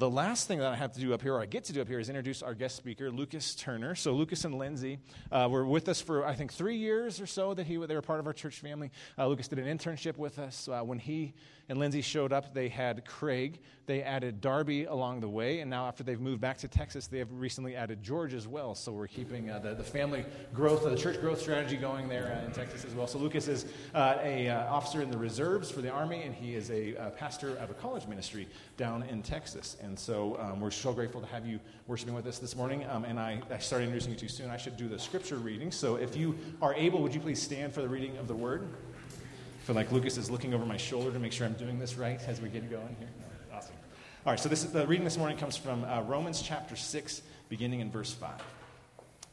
the last thing that I have to do up here, or I get to do up here, is introduce our guest speaker, Lucas Turner. So, Lucas and Lindsay uh, were with us for, I think, three years or so that he, they were part of our church family. Uh, Lucas did an internship with us. Uh, when he and Lindsay showed up, they had Craig. They added Darby along the way. And now, after they've moved back to Texas, they have recently added George as well. So, we're keeping uh, the, the family growth, uh, the church growth strategy going there uh, in Texas as well. So, Lucas is a officer in the reserves for the Army, and he is a pastor of a college ministry down in Texas. And so um, we're so grateful to have you worshiping with us this morning. Um, and I, I started introducing you too soon. I should do the scripture reading. So if you are able, would you please stand for the reading of the word? Feel like Lucas is looking over my shoulder to make sure I'm doing this right as we get going here. Awesome. All right, so this, the reading this morning comes from uh, Romans chapter 6, beginning in verse 5.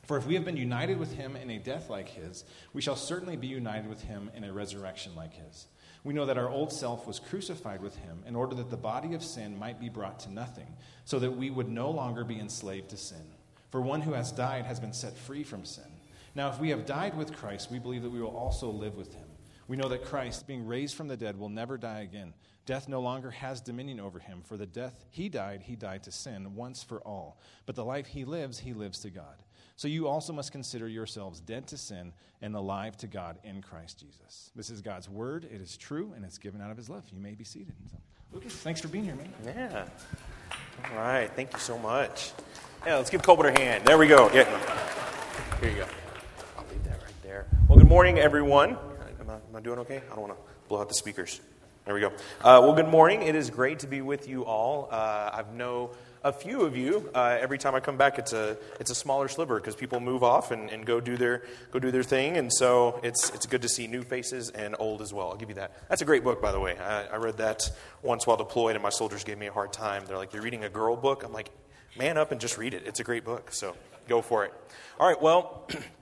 For if we have been united with him in a death like his, we shall certainly be united with him in a resurrection like his we know that our old self was crucified with him in order that the body of sin might be brought to nothing, so that we would no longer be enslaved to sin. For one who has died has been set free from sin. Now, if we have died with Christ, we believe that we will also live with him. We know that Christ, being raised from the dead, will never die again. Death no longer has dominion over him, for the death he died, he died to sin once for all. But the life he lives, he lives to God. So you also must consider yourselves dead to sin and alive to God in Christ Jesus. This is God's word. It is true, and it's given out of his love. You may be seated. So, Lucas, thanks for being here, man. Yeah. All right. Thank you so much. Yeah, let's give Colbert a hand. There we go. Yeah. Here you go. I'll leave that right there. Well, good morning, everyone. I, doing okay? I don't want to blow out the speakers. There we go. Uh, well, good morning. It is great to be with you all. Uh, I've no a few of you, uh, every time I come back, it's a, it's a smaller sliver because people move off and, and go, do their, go do their thing. And so it's, it's good to see new faces and old as well. I'll give you that. That's a great book, by the way. I, I read that once while deployed, and my soldiers gave me a hard time. They're like, You're reading a girl book? I'm like, Man up and just read it. It's a great book. So go for it. All right, well.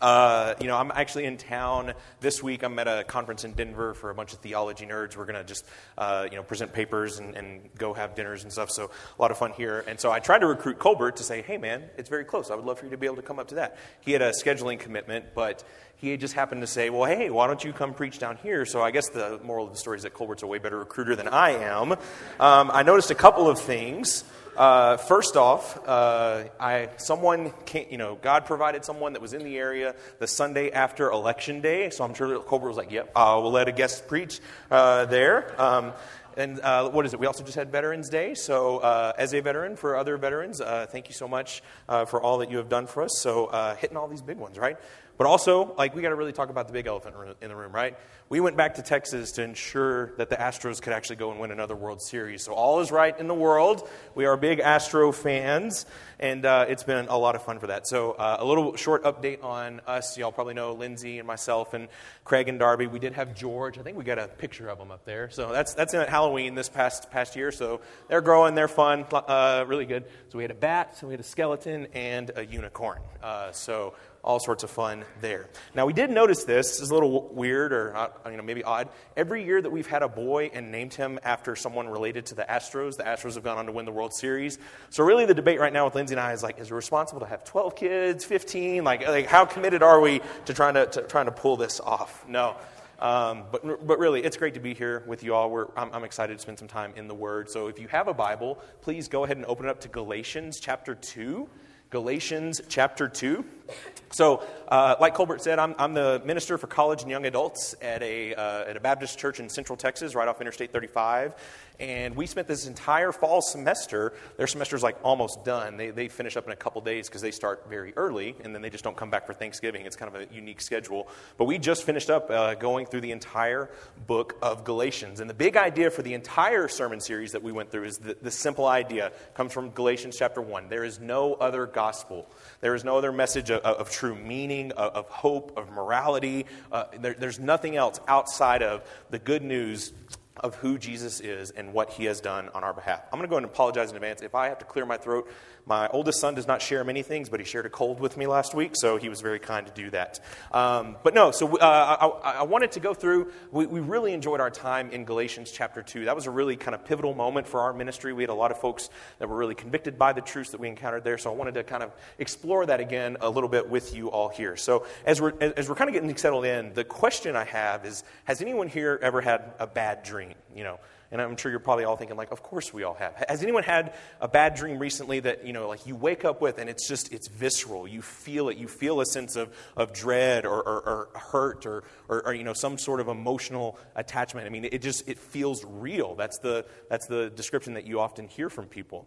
Uh, you know, I'm actually in town this week. I'm at a conference in Denver for a bunch of theology nerds. We're going to just, uh, you know, present papers and, and, go have dinners and stuff. So a lot of fun here. And so I tried to recruit Colbert to say, hey, man, it's very close. I would love for you to be able to come up to that. He had a scheduling commitment, but he just happened to say, well, hey, why don't you come preach down here? So I guess the moral of the story is that Colbert's a way better recruiter than I am. Um, I noticed a couple of things. Uh, first off, uh, I someone you know, God provided someone that was in the area the Sunday after Election Day. So I'm sure Colbert was like, "Yep, uh, we'll let a guest preach uh, there." Um, and uh, what is it? We also just had Veterans Day. So, uh, as a veteran, for other veterans, thank you so much for all that you have done for us. So, hitting all these big ones, right? But also, like, we got to really talk about the big elephant in the room, right? We went back to Texas to ensure that the Astros could actually go and win another World Series. So all is right in the world. We are big Astro fans, and uh, it's been a lot of fun for that. So uh, a little short update on us. Y'all probably know Lindsay and myself and Craig and Darby. We did have George. I think we got a picture of him up there. So that's that's in Halloween this past past year. So they're growing. They're fun. Uh, really good. So we had a bat. So we had a skeleton and a unicorn. Uh, so all sorts of fun there. Now, we did notice this. This is a little weird or uh, you know, maybe odd. Every year that we've had a boy and named him after someone related to the Astros, the Astros have gone on to win the World Series. So, really, the debate right now with Lindsay and I is like, is it responsible to have 12 kids, 15? Like, like how committed are we to trying to, to trying to pull this off? No. Um, but, but really, it's great to be here with you all. I'm, I'm, excited to spend some time in the Word. So if you have a Bible, please go ahead and open it up to Galatians chapter 2. Galatians chapter 2. So, uh, like Colbert said, I'm, I'm, the minister for college and young adults at a, uh, at a Baptist church in Central Texas, right off Interstate 35. And we spent this entire fall semester, their semester's like almost done. They, they finish up in a couple days because they start very early, and then they just don't come back for Thanksgiving. It's kind of a unique schedule. But we just finished up uh, going through the entire book of Galatians. And the big idea for the entire sermon series that we went through is the, the simple idea comes from Galatians chapter 1. There is no other gospel. There is no other message of, true meaning, of, of, hope, of morality. Uh, there, there's nothing else outside of the good news of who Jesus is and what he has done on our behalf. I'm going to go and apologize in advance. If I have to clear my throat, my oldest son does not share many things, but he shared a cold with me last week, so he was very kind to do that. Um, but no, so uh, I, I, wanted to go through. We, we, really enjoyed our time in Galatians chapter 2. That was a really kind of pivotal moment for our ministry. We had a lot of folks that were really convicted by the truths that we encountered there, so I wanted to kind of explore that again a little bit with you all here. So as we're, as we're kind of getting settled in, the question I have is Has anyone here ever had a bad dream? You know, And I'm sure you're probably all thinking, like, of course we all have. Has anyone had a bad dream recently that, you know, like you wake up with and it's just, it's visceral. You feel it. You feel a sense of, of dread or, or, or hurt or, or, or, you know, some sort of emotional attachment. I mean, it just, it feels real. That's the, that's the description that you often hear from people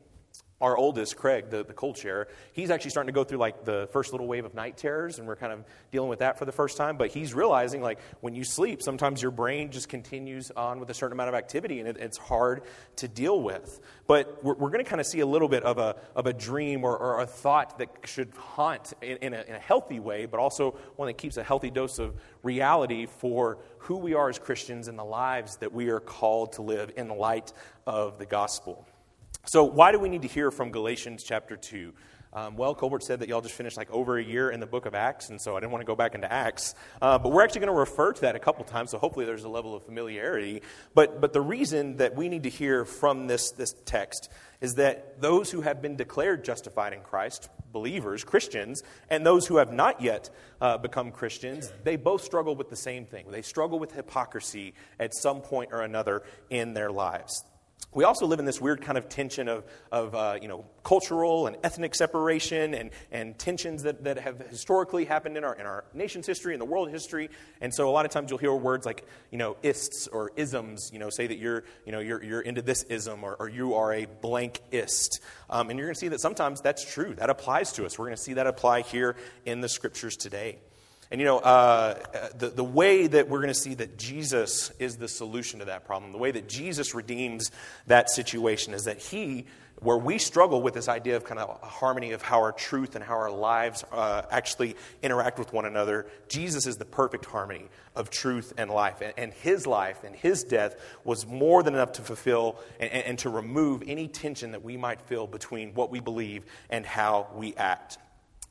our oldest, Craig, the, the cold chair, he's actually starting to go through like the first little wave of night terrors, and we're kind of dealing with that for the first time. But he's realizing like when you sleep, sometimes your brain just continues on with a certain amount of activity, and it, it's hard to deal with. But we're, we're going to kind of see a little bit of a, of a dream or, or a thought that should haunt in, in, a, in a healthy way, but also one that keeps a healthy dose of reality for who we are as Christians and the lives that we are called to live in the light of the gospel. So, why do we need to hear from Galatians chapter 2? Um, well, Colbert said that y'all just finished like over a year in the book of Acts, and so I didn't want to go back into Acts. Uh, but we're actually going to refer to that a couple times, so hopefully there's a level of familiarity. But, but the reason that we need to hear from this, this text is that those who have been declared justified in Christ, believers, Christians, and those who have not yet uh, become Christians, they both struggle with the same thing. They struggle with hypocrisy at some point or another in their lives. We also live in this weird kind of tension of, of uh, you know, cultural and ethnic separation and, and tensions that, that have historically happened in our, in our nation's history and the world history. And so a lot of times you'll hear words like, you know, ists or isms, you know, say that you're, you know, you're, you're into this ism or, or you are a blank ist. Um, and you're going to see that sometimes that's true. That applies to us. We're going to see that apply here in the scriptures today. And you know, uh, the, the way that we're going to see that Jesus is the solution to that problem, the way that Jesus redeems that situation is that He, where we struggle with this idea of kind of a harmony of how our truth and how our lives uh, actually interact with one another, Jesus is the perfect harmony of truth and life. And, and His life and His death was more than enough to fulfill and, and, and to remove any tension that we might feel between what we believe and how we act.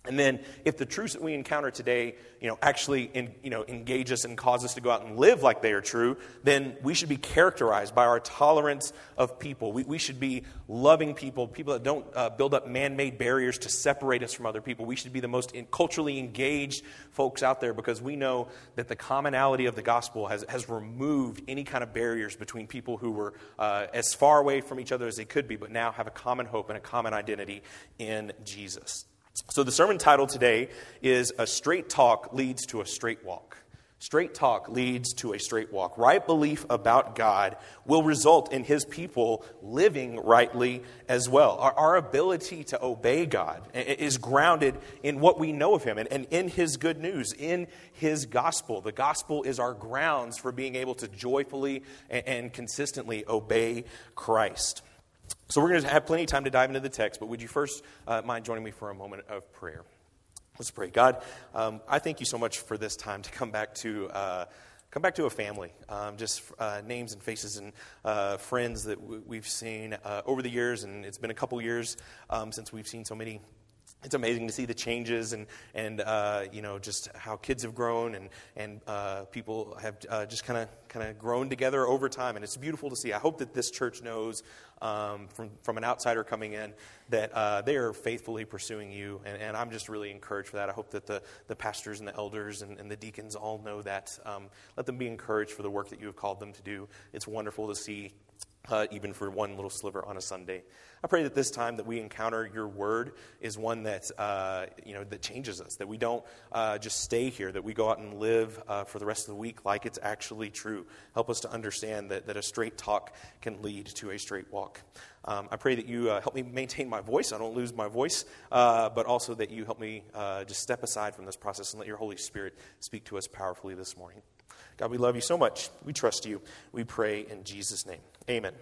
And then, if the truths that we encounter today, you know, actually, in, you know, engage us and cause us to go out and live like they are true, then we should be characterized by our tolerance of people. We, we should be loving people, people that don't uh, build up man-made barriers to separate us from other people. We should be the most in, culturally engaged folks out there because we know that the commonality of the gospel has, has removed any kind of barriers between people who were uh, as far away from each other as they could be, but now have a common hope and a common identity in Jesus. So, the sermon title today is A Straight Talk Leads to a Straight Walk. Straight talk leads to a straight walk. Right belief about God will result in His people living rightly as well. Our, our ability to obey God is grounded in what we know of Him and, and in His good news, in His gospel. The gospel is our grounds for being able to joyfully and, and consistently obey Christ. So we're going to have plenty of time to dive into the text, but would you first uh, mind joining me for a moment of prayer? Let's pray. God, um, I thank you so much for this time to come back to. Uh, come back to a family, um, just uh, names and faces and uh, friends that w- we've seen uh, over the years, and it's been a couple years um, since we've seen so many it's amazing to see the changes and, and uh, you know just how kids have grown and, and uh, people have uh, just kind of grown together over time. And it's beautiful to see. I hope that this church knows um, from, from an outsider coming in that uh, they are faithfully pursuing you. And, and, i'm just really encouraged for that. I hope that the, the pastors and the elders and, and the deacons all know that. Um, let them be encouraged for the work that you have called them to do. It's wonderful to see uh, even for one little sliver on a sunday I pray that this time that we encounter your word is one that, uh, you know, that changes us, that we don't uh, just stay here, that we go out and live uh, for the rest of the week like it's actually true. Help us to understand that, that a straight talk can lead to a straight walk. Um, I pray that you uh, help me maintain my voice. I don't lose my voice, uh, but also that you help me just step aside from this process and let your Holy Spirit speak to us powerfully this morning. God, we love you so much. We trust you. We pray in Jesus' name. Amen.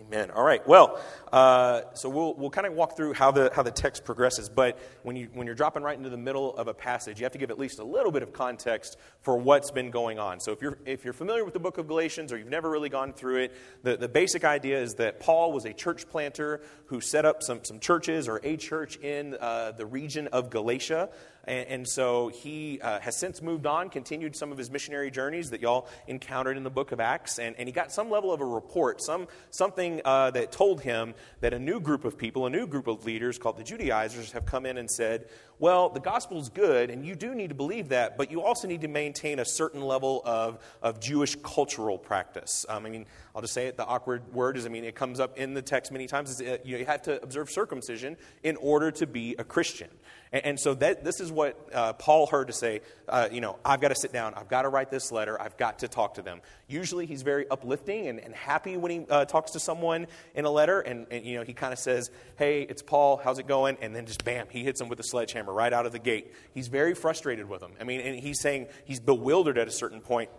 Amen. All right. Well, uh, so we'll, we'll kind of walk through how the, how the text progresses. But when, you, when you're dropping right into the middle of a passage, you have to give at least a little bit of context for what's been going on. So if you're, if you're familiar with the book of Galatians or you've never really gone through it, the, the basic idea is that Paul was a church planter who set up some, some churches or a church in uh, the region of Galatia. And, and so he uh, has since moved on, continued some of his missionary journeys that y'all encountered in the book of Acts. And, and he got some level of a report, some, something uh, that told him that a new group of people, a new group of leaders called the Judaizers, have come in and said, well, the gospel is good, and you do need to believe that, but you also need to maintain a certain level of, of Jewish cultural practice. Um, I mean, I'll just say it, the awkward word is, I mean, it comes up in the text many times, is, uh, you have to observe circumcision in order to be a Christian. And, and so that, this is what uh, Paul heard to say, uh, you know, I've got to sit down, I've got to write this letter, I've got to talk to them. Usually he's very uplifting and, and happy when he uh, talks to someone in a letter, and, and you know, he kind of says, hey, it's Paul, how's it going? And then just bam, he hits him with a sledgehammer right out of the gate. He's very frustrated with them. I mean, and he's saying he's bewildered at a certain point.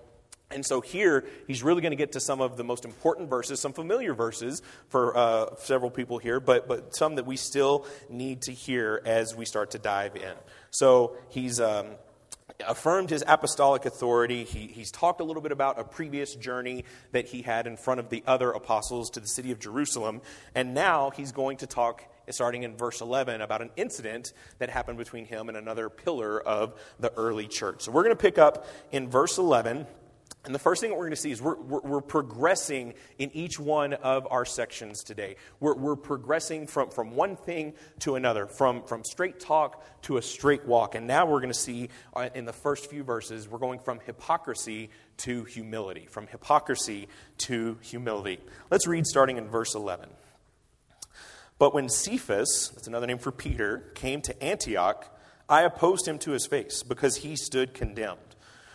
And so here, he's really going to get to some of the most important verses, some familiar verses for uh, several people here, but, but some that we still need to hear as we start to dive in. So he's. Um, affirmed his apostolic authority. He, he's talked a little bit about a previous journey that he had in front of the other apostles to the city of Jerusalem. And now he's going to talk, starting in verse 11, about an incident that happened between him and another pillar of the early church. So we're going to pick up in verse 11. And the first thing that we're going to see is we're, we're, we're, progressing in each one of our sections today. We're, we're progressing from, from one thing to another, from, from straight talk to a straight walk. And now we're going to see uh, in the first few verses, we're going from hypocrisy to humility. From hypocrisy to humility. Let's read starting in verse 11. But when Cephas, that's another name for Peter, came to Antioch, I opposed him to his face because he stood condemned.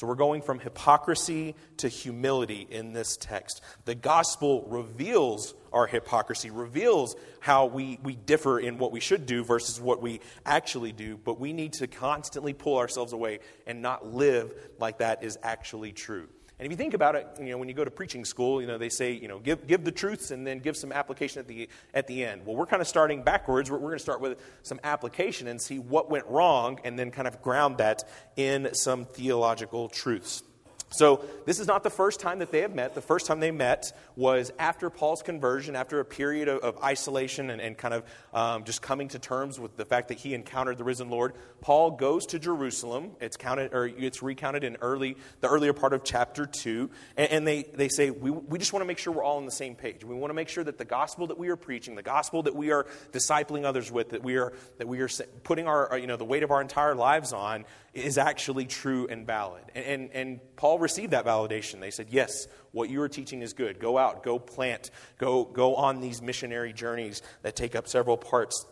So we're going from hypocrisy to humility in this text. The gospel reveals our hypocrisy, reveals how we, we differ in what we should do versus what we actually do, but we need to constantly pull ourselves away and not live like that is actually true. And if you think about it, you know, when you go to preaching school, you know, they say, you know, give, give the truths and then give some application at the, at the end. Well, we're kind of starting backwards. We're, we're going to start with some application and see what went wrong and then kind of ground that in some theological truths. So, this is not the first time that they have met. The first time they met was after Paul's conversion, after a period of, of isolation and, and, kind of um, just coming to terms with the fact that he encountered the risen Lord. Paul goes to Jerusalem. It's counted, or it's recounted in early, the earlier part of chapter 2. And, and they, they say, we, we just want to make sure we're all on the same page. We want to make sure that the gospel that we are preaching, the gospel that we are discipling others with, that we are, that we are putting our, you know, the weight of our entire lives on, is actually true and valid. And, and, and, Paul received that validation. They said, Yes, what you are teaching is good. Go out, go plant, go, go on these missionary journeys that take up several parts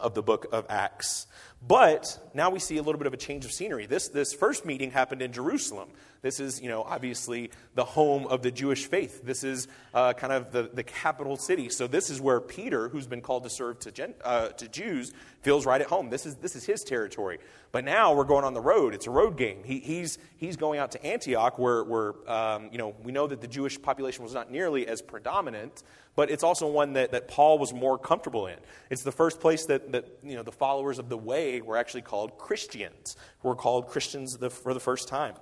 of the book of Acts. But now we see a little bit of a change of scenery. This, this first meeting happened in Jerusalem. This is, you know, obviously the home of the Jewish faith. This is uh, kind of the, the capital city. So this is where Peter, who's been called to serve to, Gen, uh, to Jews, feels right at home. This is, this is his territory. But now we're going on the road. It's a road game. He, he's, he's going out to Antioch, where, where um, you know, we know that the Jewish population was not nearly as predominant, but it's also one that, that Paul was more comfortable in. It's the first place that, that you know, the followers of the way were actually called Christians, were called Christians the, for the first time.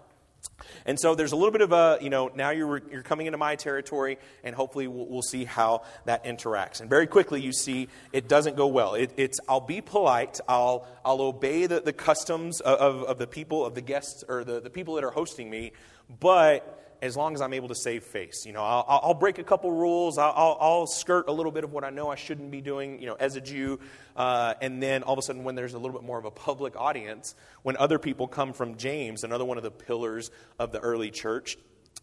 And so there's a little bit of a, you know, now you're, you're coming into my territory, and hopefully we'll, we'll see how that interacts. And very quickly, you see it doesn't go well. It, it's, I'll be polite, I'll, I'll obey the, the customs of, of, of the people, of the guests, or the, the people that are hosting me, but as long as I'm able to save face. You know, I'll, I'll break a couple rules. I'll, I'll, skirt a little bit of what I know I shouldn't be doing, you know, as a Jew. Uh, and then all of a sudden, when there's a little bit more of a public audience, when other people come from James, another one of the pillars of the early church,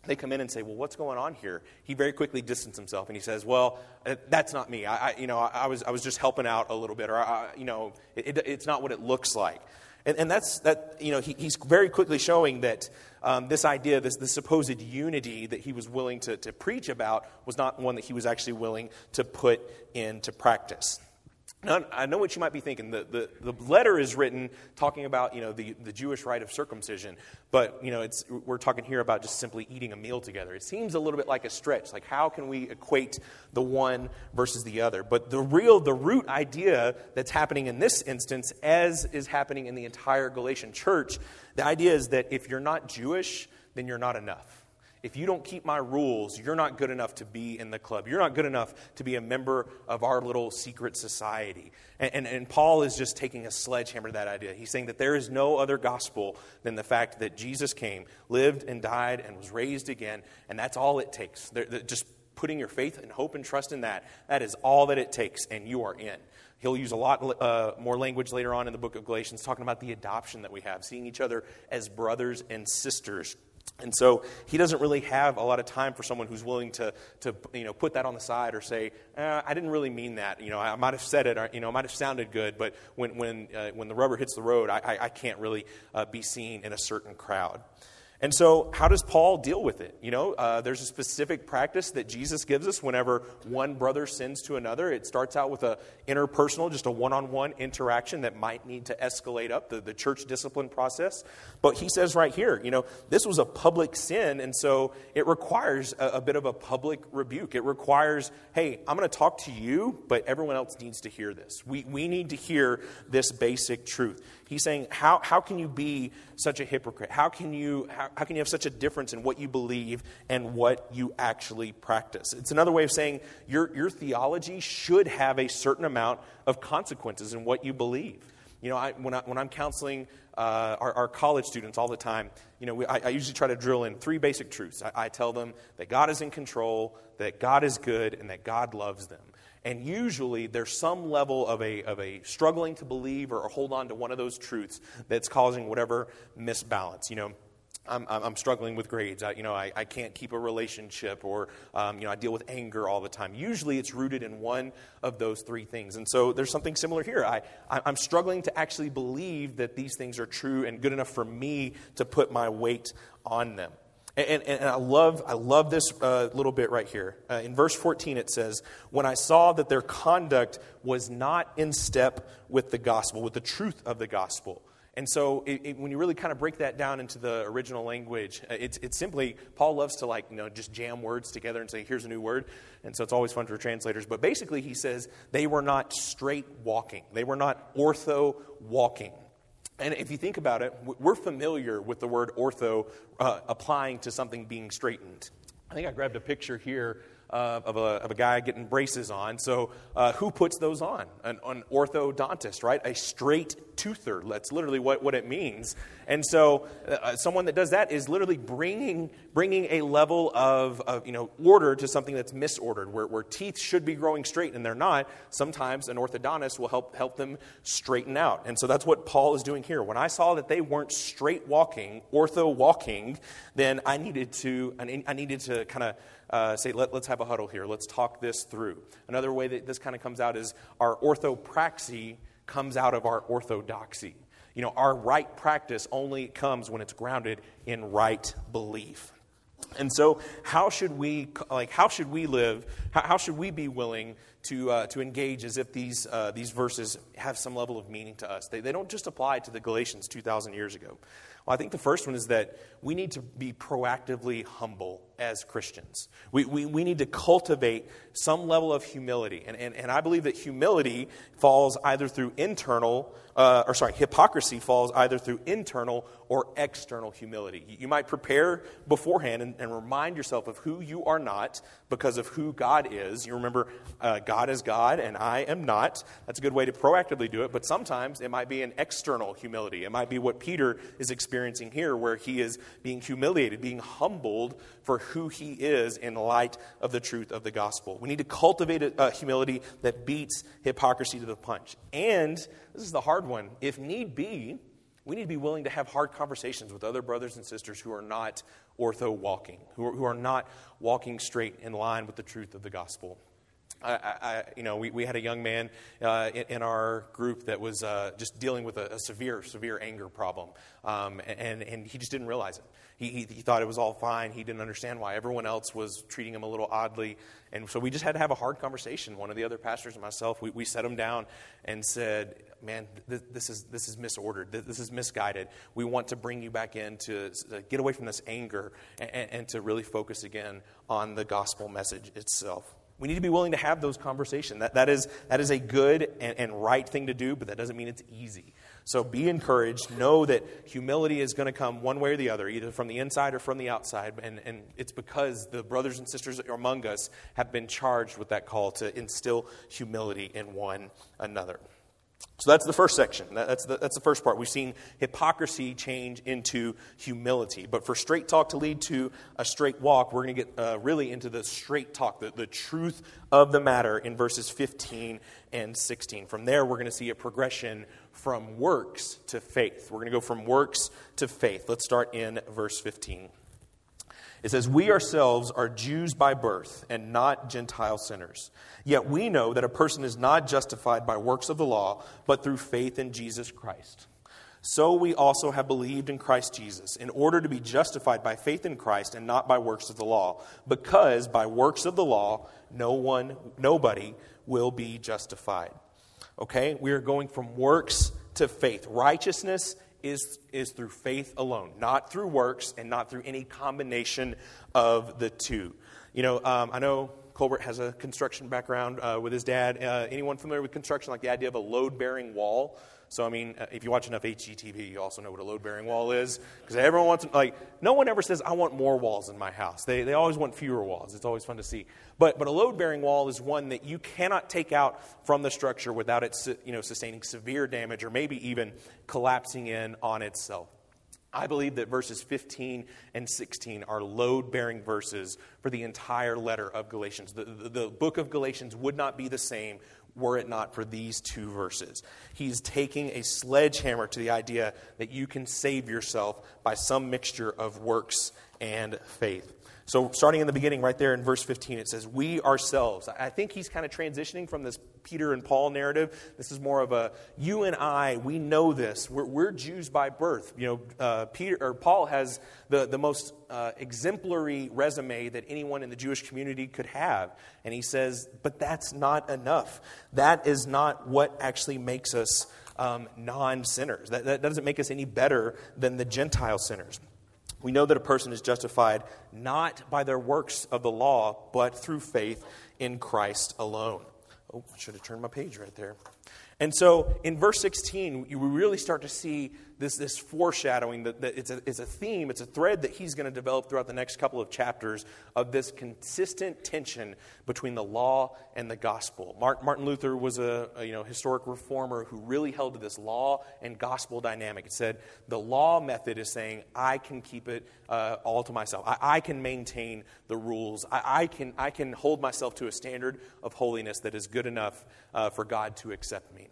they come in and say, "Well, what's going on here?" He very quickly distances himself and he says, "Well, uh, that's not me. I, I you know, I, I, was, I was just helping out a little bit, or I, you know, it, it, it's not what it looks like." And, and that's that. You know, he, he's very quickly showing that um, this idea, this, this supposed unity that he was willing to, to preach about, was not one that he was actually willing to put into practice. Now, I know what you might be thinking. The, the, the letter is written talking about, you know, the, the Jewish rite of circumcision, but, you know, it's, we're talking here about just simply eating a meal together. It seems a little bit like a stretch. Like, how can we equate the one versus the other? But the real, the root idea that's happening in this instance, as is happening in the entire Galatian church, the idea is that if you're not Jewish, then you're not enough if you don't keep my rules, you're not good enough to be in the club. You're not good enough to be a member of our little secret society. And, and, and, Paul is just taking a sledgehammer to that idea. He's saying that there is no other gospel than the fact that Jesus came, lived and died, and was raised again, and that's all it takes. They're, they're just putting your faith and hope and trust in that, that is all that it takes, and you are in. He'll use a lot uh, more language later on in the book of Galatians, talking about the adoption that we have, seeing each other as brothers and sisters. And so he doesn't really have a lot of time for someone who's willing to, to you know, put that on the side or say, eh, I didn't really mean that. You know, I might have said it, or, you know, might have sounded good, but when, when, uh, when the rubber hits the road, I, I, I can't really uh, be seen in a certain crowd. And so, how does Paul deal with it? You know, uh, there's a specific practice that Jesus gives us whenever one brother sins to another. It starts out with a interpersonal, just a one-on-one interaction that might need to escalate up the, the church discipline process. But he says right here, you know, this was a public sin, and so it requires a, a bit of a public rebuke. It requires, hey, I'm going to talk to you, but everyone else needs to hear this. We, we need to hear this basic truth. He's saying, how, how can you be such a hypocrite? How can, you, how, how can you have such a difference in what you believe and what you actually practice? It's another way of saying your, your theology should have a certain amount of consequences in what you believe. You know, I, when, I, when I'm counseling uh, our, our, college students all the time, you know, we, I, I, usually try to drill in three basic truths. I, I tell them that God is in control, that God is good, and that God loves them. And usually there's some level of a, of a struggling to believe or, or hold on to one of those truths that's causing whatever misbalance. You know, I'm, I'm, struggling with grades. I, you know, I, I can't keep a relationship, or um, you know, I deal with anger all the time. Usually, it's rooted in one of those three things. And so, there's something similar here. I, I'm struggling to actually believe that these things are true and good enough for me to put my weight on them. And, and, and I, love, I love this uh, little bit right here. Uh, in verse 14, it says, When I saw that their conduct was not in step with the gospel, with the truth of the gospel. And so, it, it, when you really kind of break that down into the original language, uh, it's, it's simply, Paul loves to like, you know, just jam words together and say, here's a new word. And so it's always fun for translators. But basically, he says they were not straight walking, they were not ortho walking. And if you think about it, we're familiar with the word ortho uh, applying to something being straightened. I think I grabbed a picture here uh, of, a, of a guy getting braces on. So, uh, who puts those on? An, an, orthodontist, right? A straight toother. That's literally what, what it means. And so, uh, someone that does that is literally bringing, bringing a level of, of you know, order to something that's misordered, where, where teeth should be growing straight and they're not. Sometimes an orthodontist will help, help them straighten out. And so, that's what Paul is doing here. When I saw that they weren't straight walking, ortho walking, then I needed to, I needed to kind of uh, say, Let, us have a huddle here. Let's talk this through. Another way that this kind of comes out is our orthopraxy comes out of our orthodoxy. You know, our right practice only comes when it's grounded in right belief. And so, how should we like? How should we live? How, how should we be willing to uh, to engage as if these uh, these verses have some level of meaning to us? They, they don't just apply to the Galatians two thousand years ago. Well, I think the first one is that we need to be proactively humble as Christians. We, we, we need to cultivate some level of humility. And, and, and I believe that humility falls either through internal, uh, or sorry, hypocrisy falls either through internal or external humility. You might prepare beforehand and, and remind yourself of who you are not because of who God is. You remember, uh, God is God and I am not. That's a good way to proactively do it. But sometimes it might be an external humility. It might be what Peter is experiencing here, where he is being humiliated, being humbled for who he is in light of the truth of the gospel. We need to cultivate a, humility that beats hypocrisy to the punch. And this is the hard one. If need be, we need to be willing to have hard conversations with other brothers and sisters who are not ortho walking, who are, who are not walking straight in line with the truth of the gospel. I, I, you know, we, we had a young man uh, in, in, our group that was uh, just dealing with a, a, severe, severe anger problem, um, and, and he just didn't realize it. He, he, he, thought it was all fine. He didn't understand why everyone else was treating him a little oddly. And so we just had to have a hard conversation. One of the other pastors and myself, we, we set him down and said, Man, th- this, is, this is misordered. This is misguided. We want to bring you back in to uh, get away from this anger and, and to really focus again on the gospel message itself. We need to be willing to have those conversations. That, that, is, that is a good and, and right thing to do, but that doesn't mean it's easy. So be encouraged. Know that humility is going to come one way or the other, either from the inside or from the outside. And, and it's because the brothers and sisters among us have been charged with that call to instill humility in one another. So that's the first section. That's the, that's the first part. We've seen hypocrisy change into humility. But for straight talk to lead to a straight walk, we're going to get uh, really into the straight talk, the, the truth of the matter in verses 15 and 16. From there, we're going to see a progression from works to faith. We're going to go from works to faith. Let's start in verse 15. It says, We ourselves are Jews by birth and not Gentile sinners. Yet we know that a person is not justified by works of the law, but through faith in Jesus Christ. So we also have believed in Christ Jesus, in order to be justified by faith in Christ and not by works of the law, because by works of the law, no one, nobody will be justified. Okay? We are going from works to faith. Righteousness is, is through faith alone, not through works and not through any combination of the two. You know, um, I know Colbert has a construction background uh, with his dad. Uh, anyone familiar with construction, like the idea of a load bearing wall? So, I mean, uh, if you watch enough HGTV, you also know what a load bearing wall is. Because everyone wants, like, no one ever says, I want more walls in my house. They, they always want fewer walls. It's always fun to see. But, but a load bearing wall is one that you cannot take out from the structure without it you know, sustaining severe damage or maybe even collapsing in on itself. I believe that verses 15 and 16 are load bearing verses for the entire letter of Galatians. The, the, the, book of Galatians would not be the same were it not for these two verses. He's taking a sledgehammer to the idea that you can save yourself by some mixture of works and faith. So, starting in the beginning, right there in verse 15, it says, We ourselves. I think he's kind of transitioning from this Peter and Paul narrative. This is more of a you and I, we know this. We're, we're Jews by birth. You know, uh, Peter or Paul has the, the most uh, exemplary resume that anyone in the Jewish community could have. And he says, But that's not enough. That is not what actually makes us um, non sinners. That, that doesn't make us any better than the Gentile sinners. We know that a person is justified not by their works of the law, but through faith in Christ alone. Oh, I should have turned my page right there. And so in verse 16, we really start to see this, this foreshadowing that, that it's, a, it's a theme, it's a thread that he's going to develop throughout the next couple of chapters of this consistent tension between the law and the gospel. Martin Luther was a, a you know, historic reformer who really held to this law and gospel dynamic. It said the law method is saying, I can keep it uh, all to myself, I, I, can maintain the rules, I, I, can, I can hold myself to a standard of holiness that is good enough uh, for God to accept me.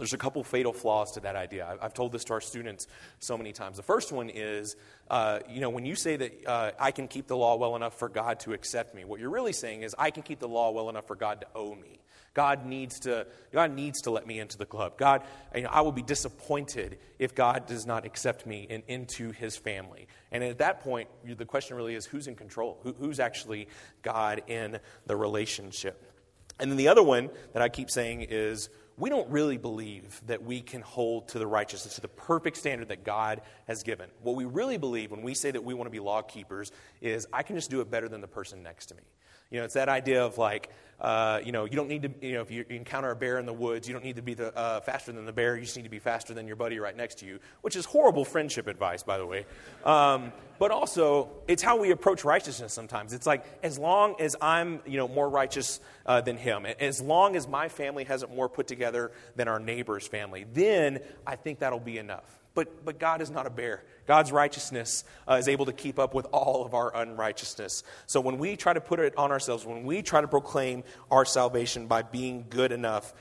There's a couple fatal flaws to that idea. I've told this to our students so many times. The first one is, uh, you know, when you say that uh, I can keep the law well enough for God to accept me, what you're really saying is I can keep the law well enough for God to owe me. God needs to, God needs to let me into the club. God, you know, I will be disappointed if God does not accept me in, into his family. And at that point, the question really is who's in control? Who, who's actually God in the relationship? And then the other one that I keep saying is we don't really believe that we can hold to the righteousness, to the perfect standard that God has given. What we really believe when we say that we want to be law keepers is I can just do it better than the person next to me. You know, it's that idea of like, uh, you know, you don't need to, you know, if you encounter a bear in the woods, you don't need to be the, uh, faster than the bear. You just need to be faster than your buddy right next to you, which is horrible friendship advice, by the way. Um, but also, it's how we approach righteousness sometimes. It's like, as long as I'm, you know, more righteous uh, than him, as long as my family has it more put together than our neighbor's family, then I think that'll be enough. But, but God is not a bear. God's righteousness uh, is able to keep up with all of our unrighteousness. So when we try to put it on ourselves, when we try to proclaim our salvation by being good enough,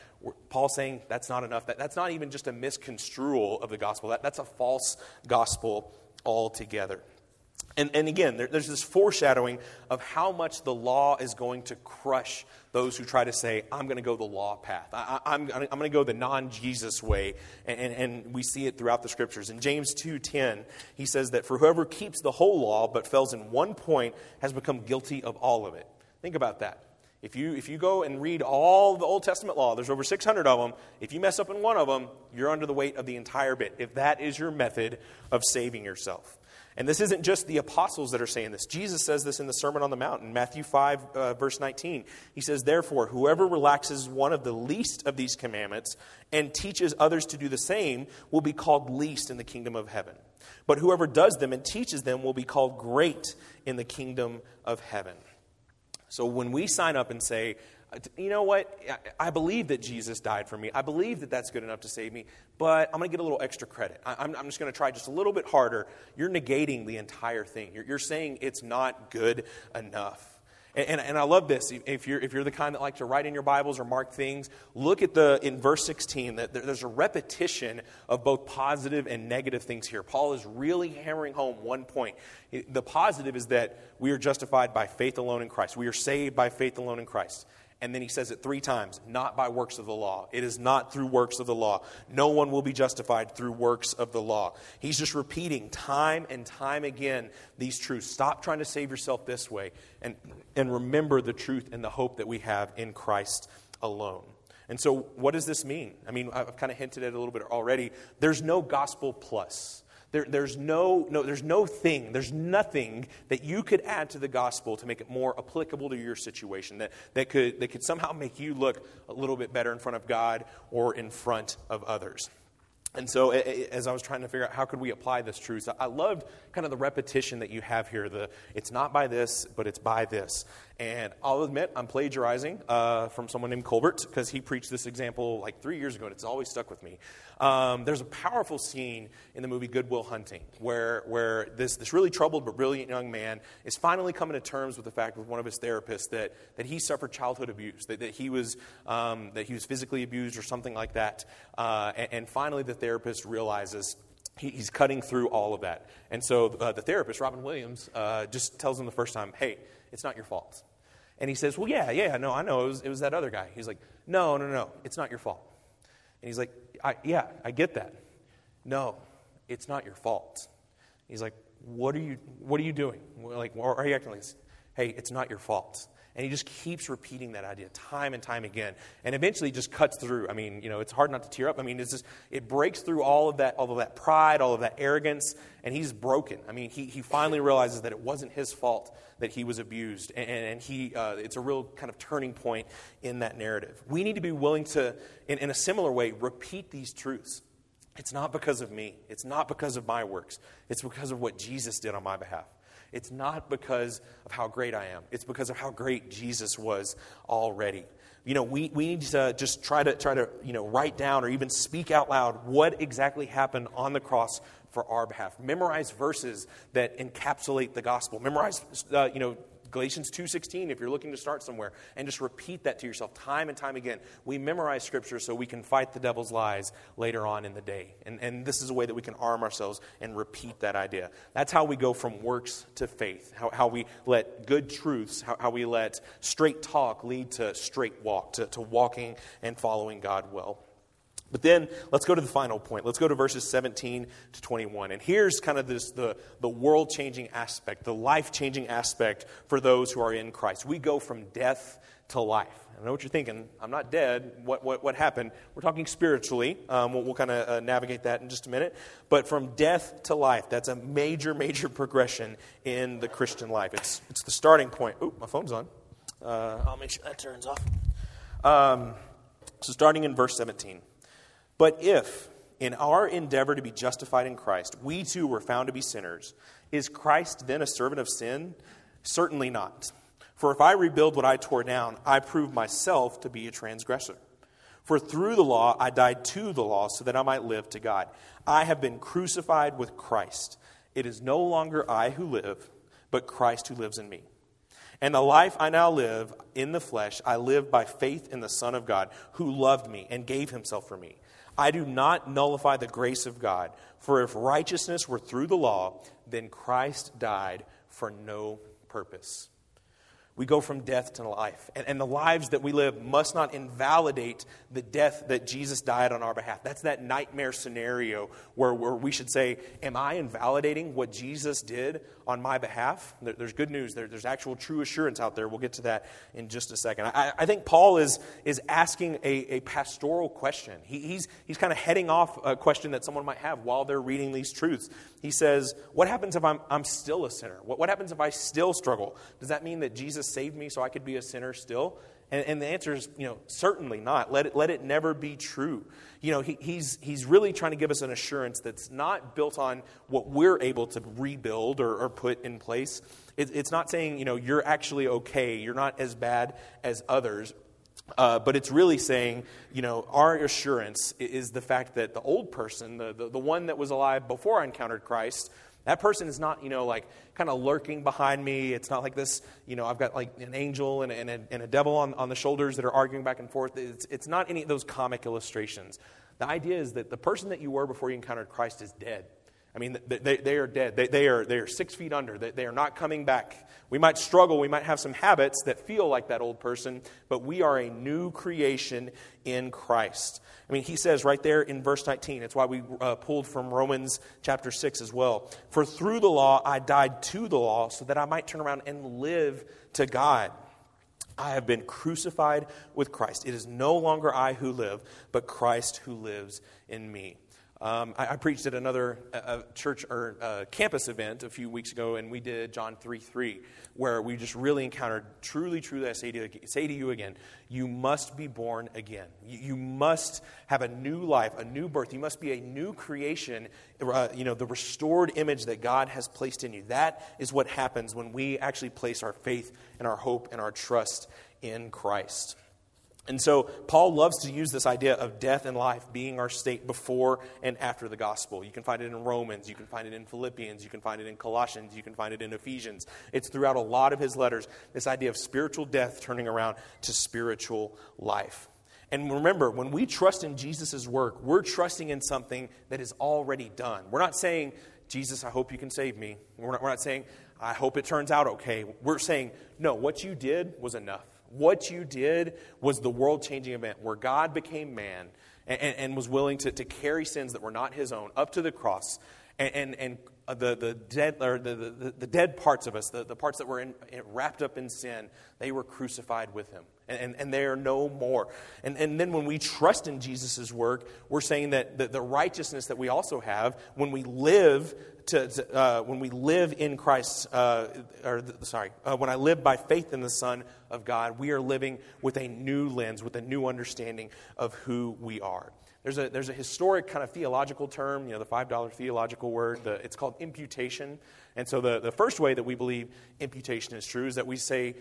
Paul's saying that's not enough. That, that's not even just a misconstrual of the gospel, that, that's a false gospel altogether. And, and again, there, there's this foreshadowing of how much the law is going to crush those who try to say, I'm going to go the law path. I, am going to go the non Jesus way. And, and, and, we see it throughout the scriptures. In James 2.10, he says that for whoever keeps the whole law but fails in one point has become guilty of all of it. Think about that. If you, if you go and read all the Old Testament law, there's over 600 of them. If you mess up in one of them, you're under the weight of the entire bit, if that is your method of saving yourself. And this isn't just the apostles that are saying this. Jesus says this in the Sermon on the Mount in Matthew 5, uh, verse 19. He says, Therefore, whoever relaxes one of the least of these commandments and teaches others to do the same will be called least in the kingdom of heaven. But whoever does them and teaches them will be called great in the kingdom of heaven. So when we sign up and say, you know what? I believe that Jesus died for me. I believe that that's good enough to save me, but I'm going to get a little extra credit. I'm, just going to try just a little bit harder. You're negating the entire thing. You're, saying it's not good enough. And, and, and, I love this. If you're, if you're the kind that like to write in your Bibles or mark things, look at the, in verse 16, that there's a repetition of both positive and negative things here. Paul is really hammering home one point. The positive is that we are justified by faith alone in Christ. We are saved by faith alone in Christ. And then he says it three times not by works of the law. It is not through works of the law. No one will be justified through works of the law. He's just repeating time and time again these truths. Stop trying to save yourself this way and, and remember the truth and the hope that we have in Christ alone. And so, what does this mean? I mean, I've kind of hinted at it a little bit already. There's no gospel plus. There, there's, no, no, there's no thing, there's nothing that you could add to the gospel to make it more applicable to your situation, that, that, could, that could somehow make you look a little bit better in front of God or in front of others. And so, as I was trying to figure out how could we apply this truth, I loved kind of the repetition that you have here. The it's not by this, but it's by this. And I'll admit, I'm plagiarizing uh, from someone named Colbert because he preached this example like three years ago, and it's always stuck with me. Um, there's a powerful scene in the movie Good Will Hunting where, where this, this really troubled but brilliant young man is finally coming to terms with the fact with one of his therapists that, that he suffered childhood abuse, that, that, he, was, um, that he was physically abused or something like that. Uh, and, and finally, the therapist realizes he's cutting through all of that. And so uh, the therapist, Robin Williams, uh, just tells him the first time, hey, it's not your fault. And he says, Well, yeah, yeah, no, I know. It was, it was that other guy. He's like, No, no, no, it's not your fault. And he's like, I, Yeah, I get that. No, it's not your fault. He's like, What are you, what are you doing? Like, are you acting like this? Hey, it's not your fault. And he just keeps repeating that idea time and time again. And eventually just cuts through. I mean, you know, it's hard not to tear up. I mean, it's just, it breaks through all of that, all of that pride, all of that arrogance, and he's broken. I mean, he, he finally realizes that it wasn't his fault that he was abused. And, and he, uh, it's a real kind of turning point in that narrative. We need to be willing to, in, in a similar way, repeat these truths. It's not because of me. It's not because of my works. It's because of what Jesus did on my behalf. It's not because of how great I am, it's because of how great Jesus was already. You know, we, we need to just try to try to, you know, write down or even speak out loud what exactly happened on the cross for our behalf. Memorize verses that encapsulate the gospel. Memorize, uh, you know, Galatians 2:16 if you're looking to start somewhere and just repeat that to yourself time and time again. We memorize scripture so we can fight the devil's lies later on in the day. And, and this is a way that we can arm ourselves and repeat that idea. That's how we go from works to faith, how, how we let good truths, how, how we let straight talk lead to straight walk, to, to walking and following God well. But then let's go to the final point. Let's go to verses 17 to 21. And here's kind of this the, the world changing aspect, the life changing aspect for those who are in Christ. We go from death to life. I know what you're thinking. I'm not dead. What, what, what happened? We're talking spiritually. Um, we'll, we'll kind of uh, navigate that in just a minute. But from death to life, that's a major, major progression in the Christian life. It's, it's the starting point. My phone's on. Uh, I'll make sure that turns off. Um, so, starting in verse 17. But if, in our endeavor to be justified in Christ, we too were found to be sinners, is Christ then a servant of sin? Certainly not. For if I rebuild what I tore down, I prove myself to be a transgressor. For through the law I died to the law so that I might live to God. I have been crucified with Christ. It is no longer I who live, but Christ who lives in me. And the life I now live in the flesh, I live by faith in the Son of God, who loved me and gave himself for me. I do not nullify the grace of God, for if righteousness were through the law, then Christ died for no purpose. We go from death to life. And, and, the lives that we live must not invalidate the death that Jesus died on our behalf. That's that nightmare scenario where, where we should say, Am I invalidating what Jesus did on my behalf? There, there's good news. There, there's actual true assurance out there. We'll get to that in just a second. I, I think Paul is, is asking a, a pastoral question. He, he's he's kind of heading off a question that someone might have while they're reading these truths. He says, What happens if I'm, I'm still a sinner? What, what happens if I still struggle? Does that mean that Jesus saved me so I could be a sinner still? And, and the answer is, you know, certainly not. Let it, let it never be true. You know, he, he's, he's really trying to give us an assurance that's not built on what we're able to rebuild or, or put in place. It, it's not saying, you know, you're actually okay, you're not as bad as others. Uh, but it's really saying, you know, our assurance is the fact that the old person, the, the, the one that was alive before I encountered Christ, that person is not, you know, like kind of lurking behind me. It's not like this, you know, I've got like an angel and, and, a, and a devil on, on the shoulders that are arguing back and forth. It's, it's not any of those comic illustrations. The idea is that the person that you were before you encountered Christ is dead. I mean, they, they are dead. They, they, are, they are six feet under. They, they are not coming back. We might struggle. We might have some habits that feel like that old person, but we are a new creation in Christ. I mean, he says right there in verse 19, it's why we uh, pulled from Romans chapter 6 as well. For through the law I died to the law so that I might turn around and live to God. I have been crucified with Christ. It is no longer I who live, but Christ who lives in me. Um, I, I, preached at another uh, church or uh, campus event a few weeks ago, and we did John 3 3, where we just really encountered truly, truly, I say to, say to you again, you must be born again. You, you, must have a new life, a new birth. You must be a new creation, uh, you know, the restored image that God has placed in you. That is what happens when we actually place our faith and our hope and our trust in Christ. And so Paul loves to use this idea of death and life being our state before and after the gospel. You can find it in Romans, you can find it in Philippians, you can find it in Colossians, you can find it in Ephesians. It's throughout a lot of his letters, this idea of spiritual death turning around to spiritual life. And remember, when we trust in Jesus' work, we're trusting in something that is already done. We're not saying, Jesus, I hope you can save me. We're not, we're not saying, I hope it turns out okay. We're saying, no, what you did was enough. What you did was the world changing event where God became man and, and, and, was willing to, to carry sins that were not his own up to the cross. And, and, and the, the, dead, or the, the, the, dead parts of us, the, the parts that were in, wrapped up in sin, they were crucified with him. And, and, and they are no more. And, and then when we trust in Jesus' work, we're saying that the, the righteousness that we also have, when we live to, to uh, when we live in Christ, uh, or sorry, uh, when I live by faith in the Son of God, we are living with a new lens, with a new understanding of who we are. There's a, there's a historic kind of theological term, you know, the $5 theological word. The, it's called imputation. And so the, the first way that we believe imputation is true is that we say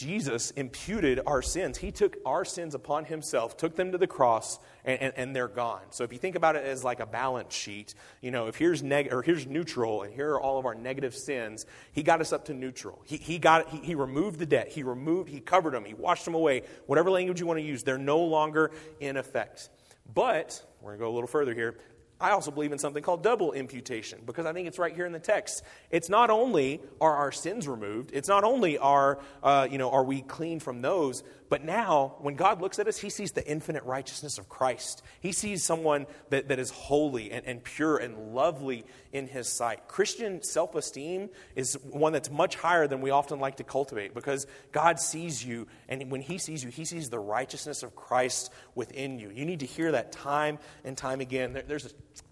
Jesus imputed our sins. He took our sins upon himself, took them to the cross, and, and, and, they're gone. So if you think about it as like a balance sheet, you know, if here's neg- or here's neutral and here are all of our negative sins, he got us up to neutral. He, he got he, he removed the debt. He removed, he covered them, he washed them away. Whatever language you want to use, they're no longer in effect. But we're going to go a little further here. I also believe in something called double imputation because I think it's right here in the text. It's not only are our sins removed, it's not only are, uh, you know, are we clean from those, but now when God looks at us, he sees the infinite righteousness of Christ. He sees someone that, that is holy and, and pure and lovely in his sight. Christian self esteem is one that's much higher than we often like to cultivate because God sees you, and when he sees you, he sees the righteousness of Christ within you. You need to hear that time and time again. There, there's a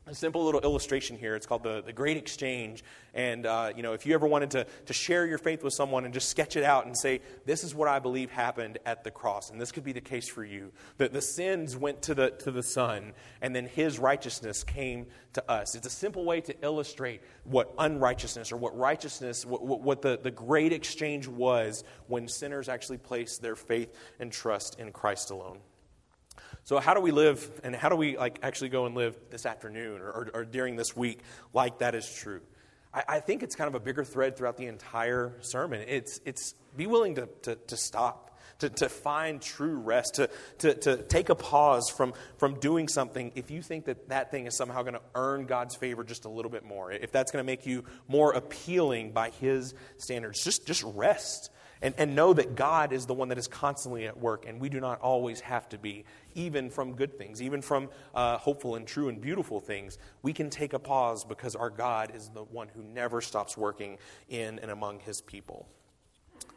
a simple little illustration here. It's called the, the Great Exchange. And, uh, you know, if you ever wanted to, to share your faith with someone and just sketch it out and say, this is what I believe happened at the cross, and this could be the case for you, that the sins went to the, to the Son, and then his righteousness came to us. It's a simple way to illustrate what unrighteousness or what righteousness, what, what the, the great exchange was when sinners actually placed their faith and trust in Christ alone. So, how do we live, and how do we like actually go and live this afternoon or, or, or during this week like that is true? I, I think it's kind of a bigger thread throughout the entire sermon. It's, it's be willing to, to, to stop to, to find true rest, to, to, to take a pause from, from doing something if you think that that thing is somehow going to earn God's favor just a little bit more, if that's going to make you more appealing by His standards. Just, just rest and, and know that God is the one that is constantly at work, and we do not always have to be, even from good things, even from uh, hopeful and true and beautiful things. We can take a pause because our God is the one who never stops working in and among His people.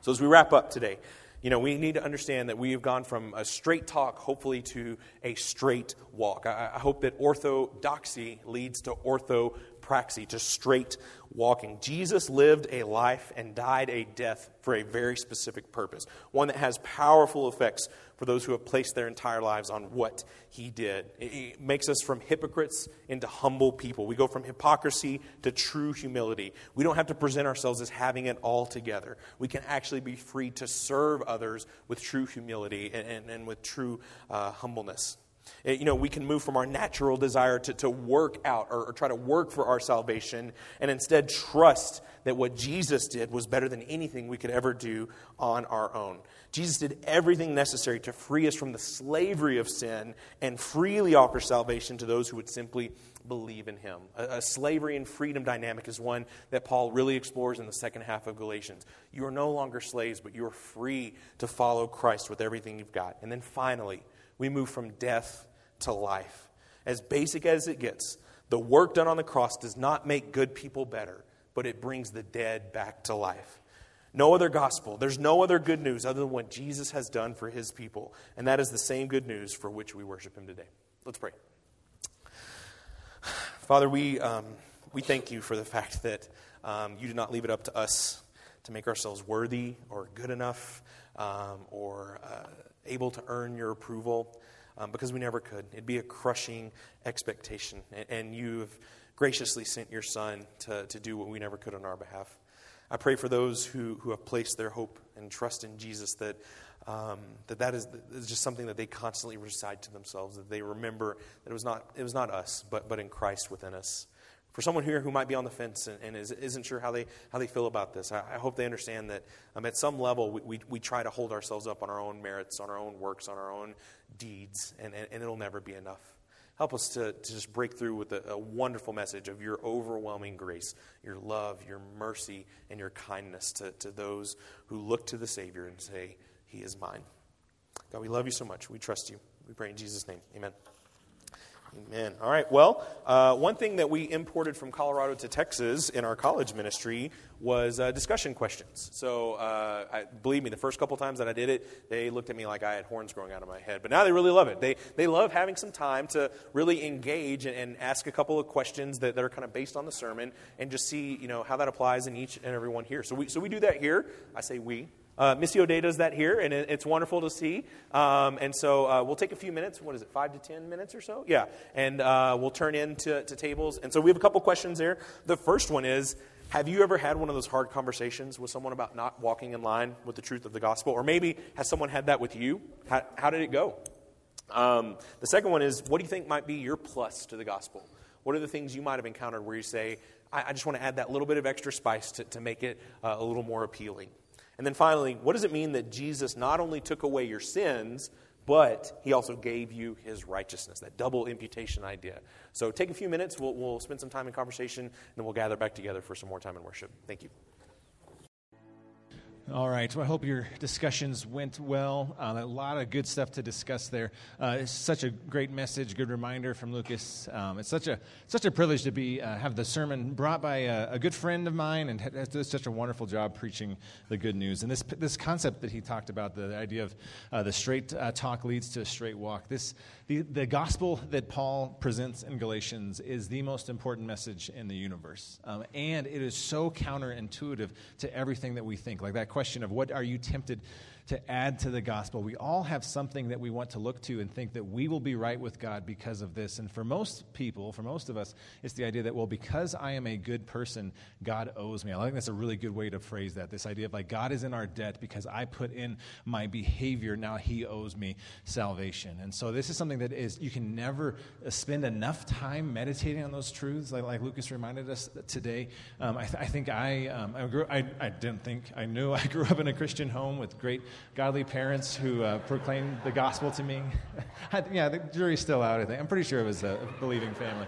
So, as we wrap up today, you know, we need to understand that we have gone from a straight talk, hopefully, to a straight walk. I, I hope that orthodoxy leads to orthopraxy, to straight walking. Jesus lived a life and died a death for a very specific purpose, one that has powerful effects for those who have placed their entire lives on what he did. It makes us from hypocrites into humble people. We go from hypocrisy to true humility. We don't have to present ourselves as having it all together. We can actually be free to serve others with true humility and, and, and with true uh, humbleness. Eh, you know, we can move from our natural desire to, to work out or, or, try to work for our salvation and instead trust that what Jesus did was better than anything we could ever do on our own. Jesus did everything necessary to free us from the slavery of sin and freely offer salvation to those who would simply believe in him. A, a slavery and freedom dynamic is one that Paul really explores in the second half of Galatians. You are no longer slaves, but you are free to follow Christ with everything you've got. And then finally, we move from death to life. As basic as it gets, the work done on the cross does not make good people better, but it brings the dead back to life. No other gospel. There's no other good news other than what Jesus has done for his people. And that is the same good news for which we worship him today. Let's pray. Father, we, um, we thank you for the fact that um, you did not leave it up to us to make ourselves worthy or good enough um, or. Uh, able to earn your approval um, because we never could. It'd be a crushing expectation. And, and you've graciously sent your son to, to do what we never could on our behalf. I pray for those who, who have placed their hope and trust in Jesus that um, that, that is, is just something that they constantly recite to themselves, that they remember that it was not, it was not us, but, but in Christ within us. For someone here who might be on the fence and, and is, isn't sure how they, how they feel about this, I, I hope they understand that um, at some level we, we, we, try to hold ourselves up on our own merits, on our own works, on our own deeds, and, and, and it'll never be enough. Help us to, to just break through with a, a wonderful message of your overwhelming grace, your love, your mercy, and your kindness to, to those who look to the Savior and say, He is mine. God, we love you so much. We trust you. We pray in Jesus' name. Amen. Amen. All right. Well, uh, one thing that we imported from Colorado to Texas in our college ministry was uh, discussion questions. So, uh, I, believe me, the first couple times that I did it, they looked at me like I had horns growing out of my head. But now they really love it. They, they love having some time to really engage and, and ask a couple of questions that, that are kind of based on the sermon and just see, you know, how that applies in each and every one here. So we, so we do that here. I say we. Uh, missio Dei does that here, and it, it's wonderful to see. Um, and so uh, we'll take a few minutes. What is it, five to ten minutes or so? Yeah. And uh, we'll turn into to tables. And so we have a couple questions there. The first one is Have you ever had one of those hard conversations with someone about not walking in line with the truth of the gospel? Or maybe has someone had that with you? How, how did it go? Um, the second one is What do you think might be your plus to the gospel? What are the things you might have encountered where you say, I, I just want to add that little bit of extra spice to, to make it uh, a little more appealing? And then finally, what does it mean that Jesus not only took away your sins, but he also gave you his righteousness, that double imputation idea. So take a few minutes, we'll, we'll spend some time in conversation, and then we'll gather back together for some more time in worship. Thank you. All right. Well, I hope your discussions went well. Uh, a lot of good stuff to discuss there. Uh, it's such a great message, good reminder from Lucas. Um, it's such a such a privilege to be uh, have the sermon brought by a, a, good friend of mine, and does such a wonderful job preaching the good news. And this this concept that he talked about, the, the idea of uh, the straight uh, talk leads to a straight walk. This the, the gospel that Paul presents in Galatians is the most important message in the universe. Um, and it is so counterintuitive to everything that we think. Like that question of what are you tempted to add to the gospel. We all have something that we want to look to and think that we will be right with God because of this. And for most people, for most of us, it's the idea that, well, because I am a good person, God owes me. I think that's a really good way to phrase that. This idea of like, God is in our debt because I put in my behavior, now He owes me salvation. And so this is something that is, you can never spend enough time meditating on those truths, like, like Lucas reminded us today. Um, I, th- I, think I, um, I, grew, I, I, didn't think I knew. I grew up in a Christian home with great godly parents who uh, proclaimed the gospel to me. I, yeah, the jury's still out, I think. I'm pretty sure it was a believing family.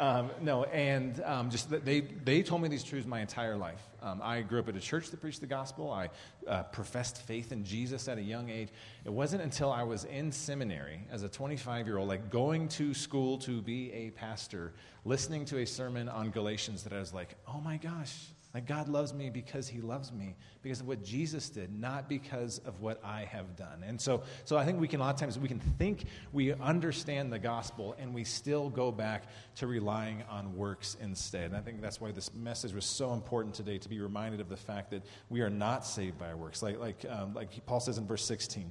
Um, no, and um, just they, they told me these truths my entire life. Um, I grew up at a church that preached the gospel. I uh, professed faith in Jesus at a young age. It wasn't until I was in seminary as a 25 year old, like going to school to be a pastor, listening to a sermon on Galatians, that I was like, oh my gosh, like, God loves me because He loves me, because of what Jesus did, not because of what I have done. And so, so I think we can, a lot of times, we can think we understand the gospel and we still go back to relying on works instead. And I think that's why this message was so important today to be reminded of the fact that we are not saved by our works. Like, like, um, like Paul says in verse 16.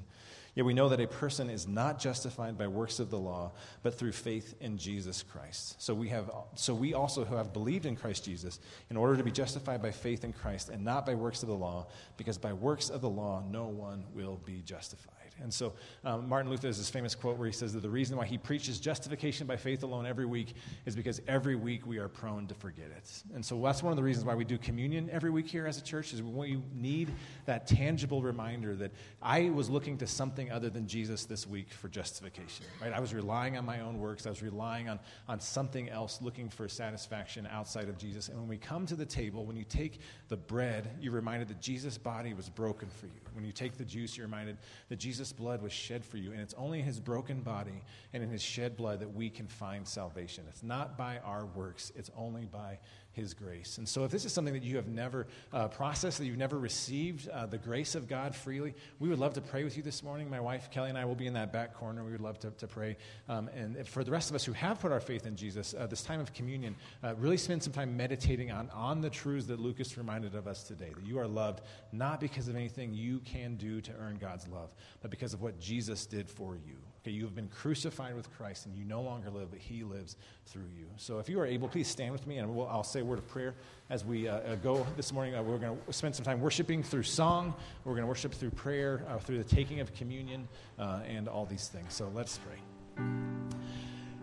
Yet we know that a person is not justified by works of the law, but through faith in Jesus Christ. So we, have, so we also who have believed in Christ Jesus, in order to be justified by faith in Christ and not by works of the law, because by works of the law no one will be justified. And so um, Martin Luther has this famous quote where he says that the reason why he preaches justification by faith alone every week is because every week we are prone to forget it. And so that's one of the reasons why we do communion every week here as a church is we need that tangible reminder that I was looking to something other than Jesus this week for justification. Right? I was relying on my own works. I was relying on, on something else, looking for satisfaction outside of Jesus. And when we come to the table, when you take the bread, you're reminded that Jesus' body was broken for you. When you take the juice, you're reminded that Jesus' blood was shed for you, and it's only in his broken body and in his shed blood that we can find salvation. It's not by our works, it's only by his grace. And so, if this is something that you have never uh, processed, that you've never received uh, the grace of God freely, we would love to pray with you this morning. My wife, Kelly, and I will be in that back corner. We would love to, to pray. Um, and for the rest of us who have put our faith in Jesus, uh, this time of communion, uh, really spend some time meditating on, on the truths that Lucas reminded of us today that you are loved not because of anything you can do to earn God's love, but because of what Jesus did for you. Okay, you have been crucified with Christ and you no longer live, but He lives through you. So if you are able, please stand with me and we'll, I'll say a word of prayer as we uh, uh, go this morning. Uh, we're going to spend some time worshiping through song, we're going to worship through prayer, uh, through the taking of communion, uh, and all these things. So let's pray.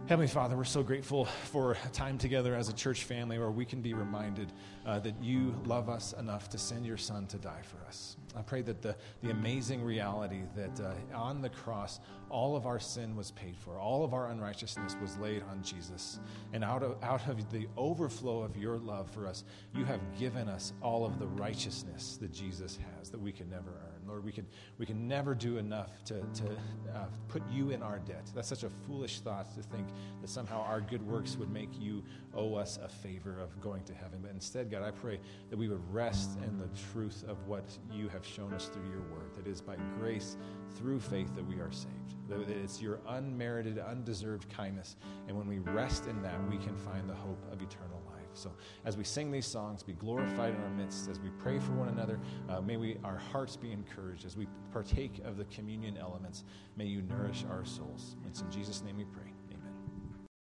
Heavenly Father, we're so grateful for time together as a church family where we can be reminded uh, that you love us enough to send your Son to die for us. I pray that the, the amazing reality that uh, on the cross, all of our sin was paid for, all of our unrighteousness was laid on Jesus. And out of, out of the overflow of your love for us, you have given us all of the righteousness that Jesus has that we can never earn. Lord, we can, we can never do enough to, to uh, put you in our debt. That's such a foolish thought to think that somehow our good works would make you owe us a favor of going to heaven. But instead, God, I pray that we would rest in the truth of what you have shown us through your word. That is by grace, through faith, that we are saved. That it's your unmerited, undeserved kindness. And when we rest in that, we can find the hope of eternal life. So as we sing these songs, be glorified in our midst. As we pray for one another, uh, may we our hearts be encouraged. As we partake of the communion elements, may you nourish our souls. It's in Jesus' name we pray.